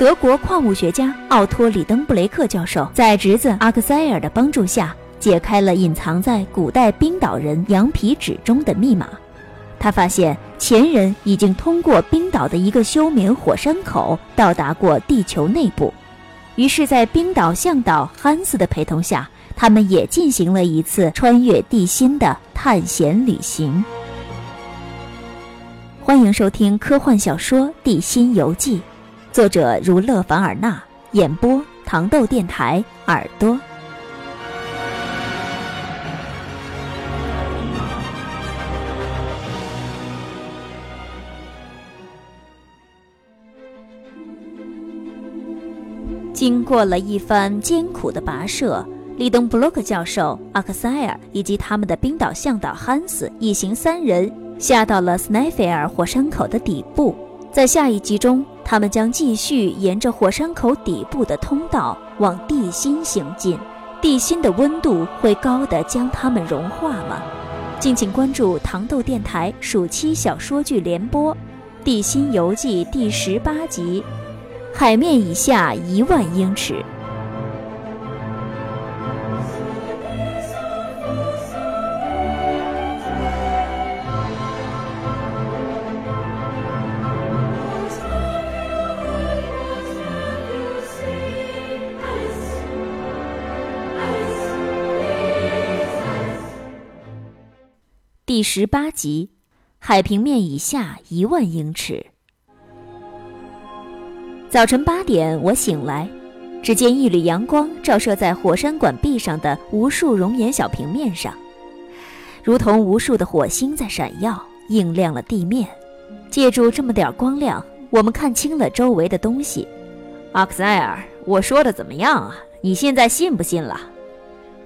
德国矿物学家奥托·里登布雷克教授在侄子阿克塞尔的帮助下，解开了隐藏在古代冰岛人羊皮纸中的密码。他发现前人已经通过冰岛的一个休眠火山口到达过地球内部，于是，在冰岛向导汉斯的陪同下，他们也进行了一次穿越地心的探险旅行。欢迎收听科幻小说《地心游记》。作者如勒凡尔纳，演播糖豆电台耳朵。经过了一番艰苦的跋涉，利登布洛克教授、阿克塞尔以及他们的冰岛向导汉斯一行三人下到了斯奈菲尔火山口的底部。在下一集中。他们将继续沿着火山口底部的通道往地心行进，地心的温度会高的将它们融化吗？敬请关注糖豆电台暑期小说剧联播，《地心游记》第十八集，海面以下一万英尺。第十八集，海平面以下一万英尺。早晨八点，我醒来，只见一缕阳光照射在火山管壁上的无数熔岩小平面上，如同无数的火星在闪耀，映亮了地面。借助这么点光亮，我们看清了周围的东西。阿克塞尔，我说的怎么样啊？你现在信不信了？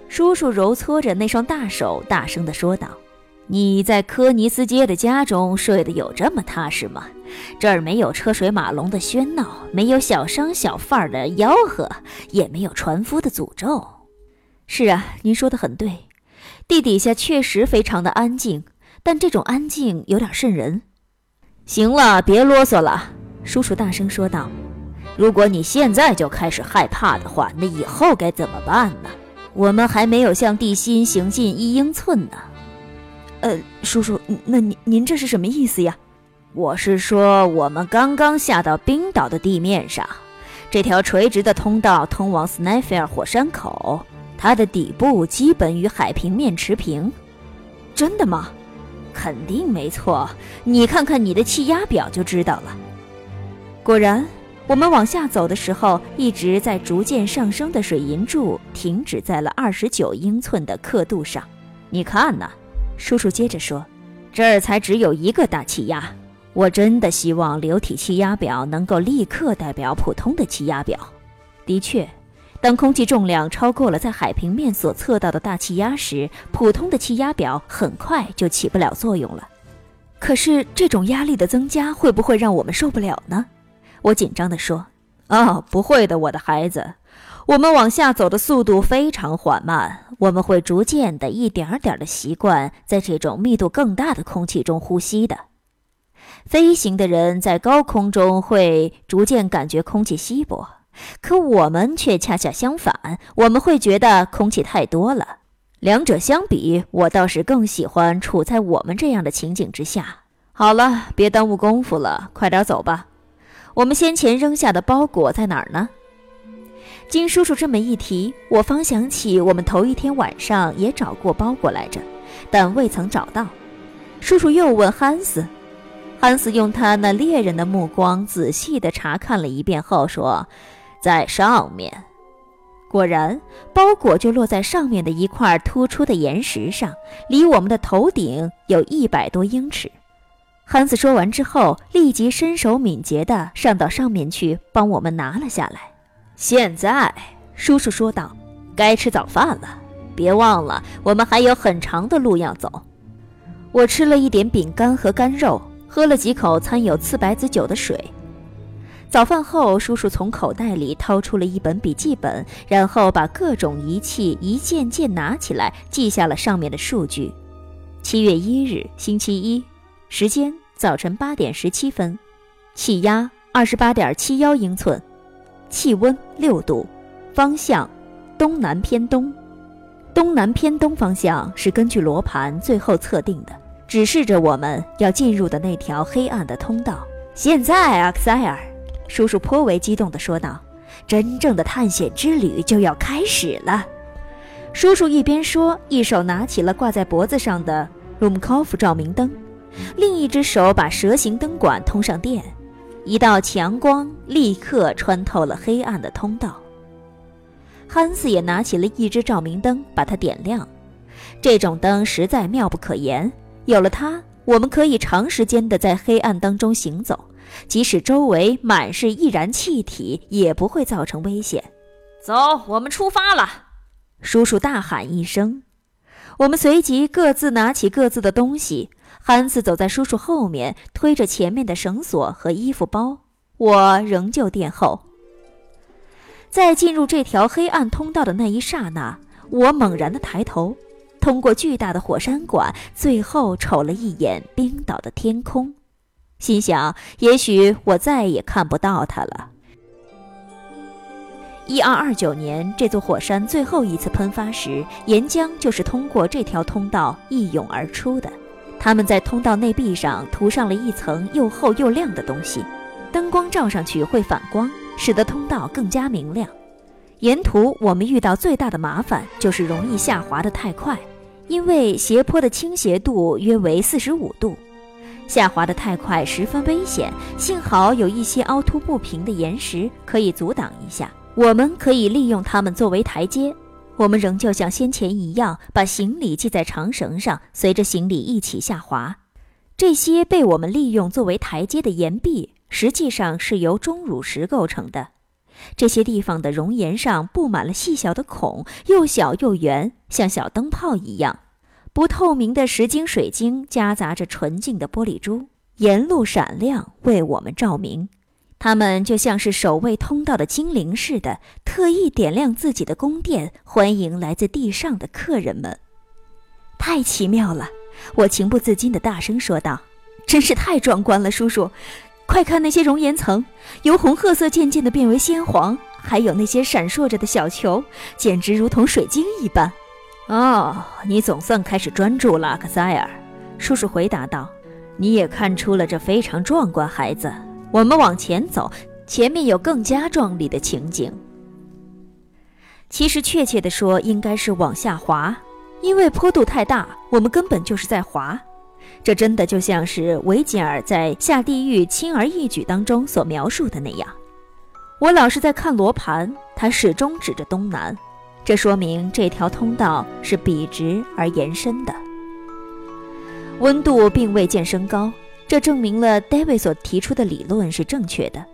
叔叔揉搓着那双大手，大声地说道。你在科尼斯街的家中睡得有这么踏实吗？这儿没有车水马龙的喧闹，没有小商小贩的吆喝，也没有船夫的诅咒。是啊，您说的很对，地底下确实非常的安静，但这种安静有点渗人。行了，别啰嗦了，叔叔大声说道。如果你现在就开始害怕的话，那以后该怎么办呢？我们还没有向地心行进一英寸呢。呃，叔叔，那您您这是什么意思呀？我是说，我们刚刚下到冰岛的地面上，这条垂直的通道通往斯奈菲尔火山口，它的底部基本与海平面持平。真的吗？肯定没错，你看看你的气压表就知道了。果然，我们往下走的时候，一直在逐渐上升的水银柱停止在了二十九英寸的刻度上。你看呢？叔叔接着说：“这儿才只有一个大气压，我真的希望流体气压表能够立刻代表普通的气压表。的确，当空气重量超过了在海平面所测到的大气压时，普通的气压表很快就起不了作用了。可是这种压力的增加会不会让我们受不了呢？”我紧张地说：“哦，不会的，我的孩子。”我们往下走的速度非常缓慢，我们会逐渐的、一点点的习惯在这种密度更大的空气中呼吸的。飞行的人在高空中会逐渐感觉空气稀薄，可我们却恰恰相反，我们会觉得空气太多了。两者相比，我倒是更喜欢处在我们这样的情景之下。好了，别耽误功夫了，快点走吧。我们先前扔下的包裹在哪儿呢？经叔叔这么一提，我方想起我们头一天晚上也找过包裹来着，但未曾找到。叔叔又问汉斯，汉斯用他那猎人的目光仔细地查看了一遍后说：“在上面。”果然，包裹就落在上面的一块突出的岩石上，离我们的头顶有一百多英尺。汉斯说完之后，立即身手敏捷地上到上面去，帮我们拿了下来。现在，叔叔说道：“该吃早饭了，别忘了，我们还有很长的路要走。”我吃了一点饼干和干肉，喝了几口掺有刺白子酒的水。早饭后，叔叔从口袋里掏出了一本笔记本，然后把各种仪器一件件拿起来，记下了上面的数据：七月一日，星期一，时间早晨八点十七分，气压二十八点七幺英寸。气温六度，方向东南偏东。东南偏东方向是根据罗盘最后测定的，指示着我们要进入的那条黑暗的通道。现在，阿克塞尔，叔叔颇为激动地说道：“真正的探险之旅就要开始了。”叔叔一边说，一手拿起了挂在脖子上的鲁姆科夫照明灯，另一只手把蛇形灯管通上电，一道强光立刻穿透了黑暗的通道。汉斯也拿起了一只照明灯，把它点亮。这种灯实在妙不可言，有了它。我们可以长时间的在黑暗当中行走，即使周围满是易燃气体，也不会造成危险。走，我们出发了！叔叔大喊一声，我们随即各自拿起各自的东西。汉斯走在叔叔后面，推着前面的绳索和衣服包，我仍旧殿后。在进入这条黑暗通道的那一刹那，我猛然的抬头。通过巨大的火山管，最后瞅了一眼冰岛的天空，心想：也许我再也看不到它了。一二二九年，这座火山最后一次喷发时，岩浆就是通过这条通道一涌而出的。他们在通道内壁上涂上了一层又厚又亮的东西，灯光照上去会反光，使得通道更加明亮。沿途我们遇到最大的麻烦就是容易下滑的太快。因为斜坡的倾斜度约为四十五度，下滑的太快十分危险。幸好有一些凹凸不平的岩石可以阻挡一下，我们可以利用它们作为台阶。我们仍旧像先前一样，把行李系在长绳上，随着行李一起下滑。这些被我们利用作为台阶的岩壁，实际上是由钟乳石构成的。这些地方的熔岩上布满了细小的孔，又小又圆，像小灯泡一样。不透明的石晶水晶夹杂着纯净的玻璃珠，沿路闪亮，为我们照明。他们就像是守卫通道的精灵似的，特意点亮自己的宫殿，欢迎来自地上的客人们。太奇妙了！我情不自禁地大声说道：“真是太壮观了，叔叔！”快看那些熔岩层，由红褐色渐渐地变为鲜黄，还有那些闪烁着的小球，简直如同水晶一般。哦，你总算开始专注了，克塞尔。叔叔回答道：“你也看出了这非常壮观，孩子。我们往前走，前面有更加壮丽的情景。其实，确切地说，应该是往下滑，因为坡度太大，我们根本就是在滑。”这真的就像是维吉尔在下地狱轻而易举当中所描述的那样。我老是在看罗盘，它始终指着东南，这说明这条通道是笔直而延伸的。温度并未见升高，这证明了 David 所提出的理论是正确的。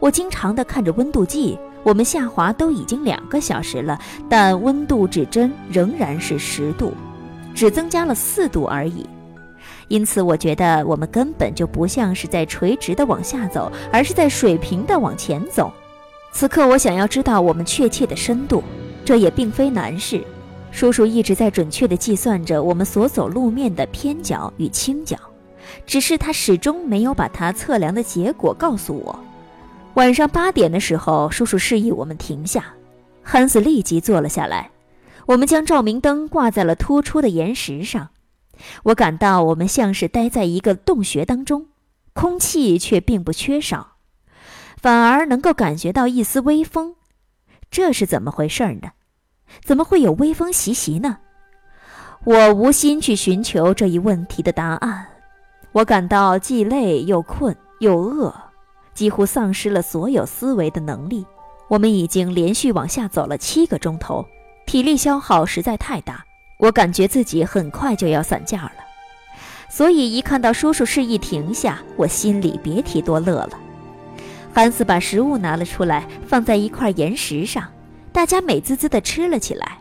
我经常地看着温度计，我们下滑都已经两个小时了，但温度指针仍然是十度，只增加了四度而已。因此，我觉得我们根本就不像是在垂直的往下走，而是在水平的往前走。此刻，我想要知道我们确切的深度，这也并非难事。叔叔一直在准确地计算着我们所走路面的偏角与倾角，只是他始终没有把它测量的结果告诉我。晚上八点的时候，叔叔示意我们停下，汉斯立即坐了下来。我们将照明灯挂在了突出的岩石上。我感到我们像是待在一个洞穴当中，空气却并不缺少，反而能够感觉到一丝微风。这是怎么回事呢？怎么会有微风习习呢？我无心去寻求这一问题的答案。我感到既累又困又饿，几乎丧失了所有思维的能力。我们已经连续往下走了七个钟头，体力消耗实在太大。我感觉自己很快就要散架了，所以一看到叔叔示意停下，我心里别提多乐了。汉斯把食物拿了出来，放在一块岩石上，大家美滋滋地吃了起来。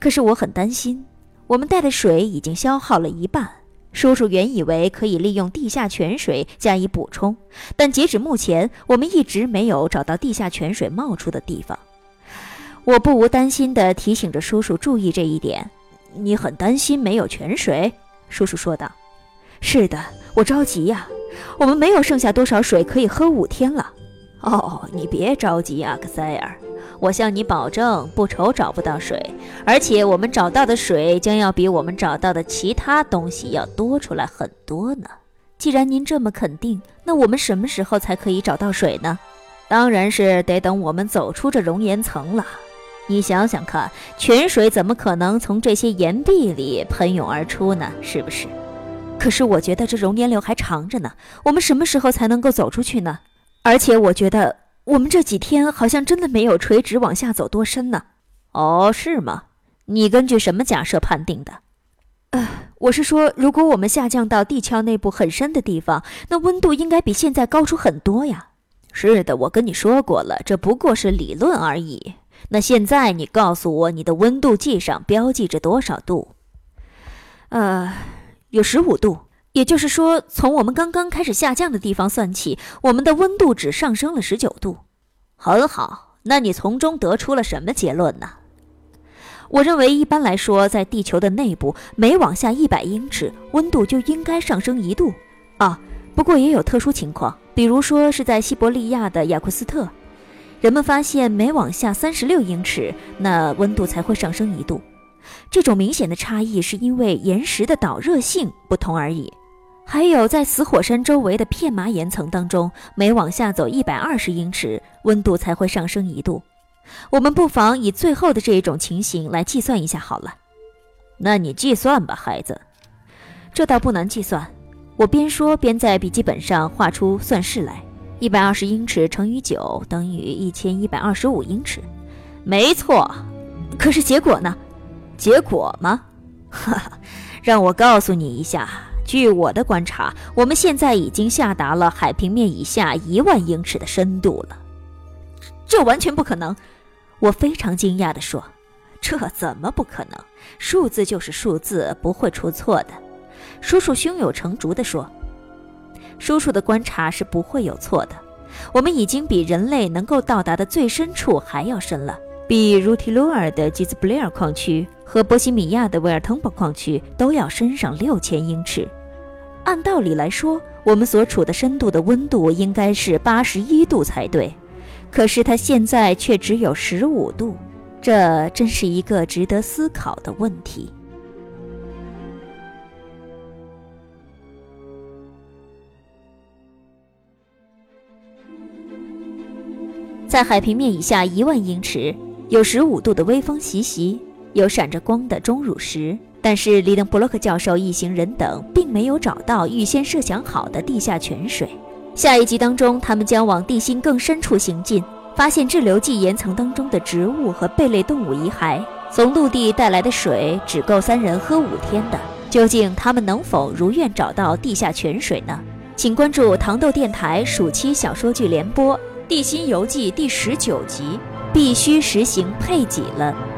可是我很担心，我们带的水已经消耗了一半。叔叔原以为可以利用地下泉水加以补充，但截止目前，我们一直没有找到地下泉水冒出的地方。我不无担心地提醒着叔叔注意这一点。你很担心没有泉水，叔叔说道。“是的，我着急呀。我们没有剩下多少水可以喝五天了。哦，你别着急，阿克塞尔，我向你保证，不愁找不到水，而且我们找到的水将要比我们找到的其他东西要多出来很多呢。既然您这么肯定，那我们什么时候才可以找到水呢？当然是得等我们走出这熔岩层了。你想想看，泉水怎么可能从这些岩壁里喷涌而出呢？是不是？可是我觉得这熔岩流还长着呢，我们什么时候才能够走出去呢？而且我觉得我们这几天好像真的没有垂直往下走多深呢。哦，是吗？你根据什么假设判定的？呃，我是说，如果我们下降到地壳内部很深的地方，那温度应该比现在高出很多呀。是的，我跟你说过了，这不过是理论而已。那现在你告诉我，你的温度计上标记着多少度？呃，有十五度。也就是说，从我们刚刚开始下降的地方算起，我们的温度只上升了十九度。很好，那你从中得出了什么结论呢？我认为，一般来说，在地球的内部，每往下一百英尺，温度就应该上升一度。啊，不过也有特殊情况，比如说是在西伯利亚的雅库斯特，人们发现每往下三十六英尺，那温度才会上升一度。这种明显的差异是因为岩石的导热性不同而已。还有，在死火山周围的片麻岩层当中，每往下走一百二十英尺，温度才会上升一度。我们不妨以最后的这一种情形来计算一下好了。那你计算吧，孩子。这倒不难计算。我边说边在笔记本上画出算式来：一百二十英尺乘以九等于一千一百二十五英尺。没错。可是结果呢？结果吗？哈哈，让我告诉你一下。据我的观察，我们现在已经下达了海平面以下一万英尺的深度了。这完全不可能！我非常惊讶地说：“这怎么不可能？数字就是数字，不会出错的。”叔叔胸有成竹地说：“叔叔的观察是不会有错的。我们已经比人类能够到达的最深处还要深了，比如提鲁尔的吉兹布雷尔矿区。”和波西米亚的维尔滕堡矿区都要深上六千英尺。按道理来说，我们所处的深度的温度应该是八十一度才对，可是它现在却只有十五度，这真是一个值得思考的问题。在海平面以下一万英尺，有十五度的微风习习。有闪着光的钟乳石，但是里登布洛克教授一行人等并没有找到预先设想好的地下泉水。下一集当中，他们将往地心更深处行进，发现滞留纪岩层当中的植物和贝类动物遗骸。从陆地带来的水只够三人喝五天的。究竟他们能否如愿找到地下泉水呢？请关注糖豆电台暑期小说剧联播《地心游记》第十九集，必须实行配给了。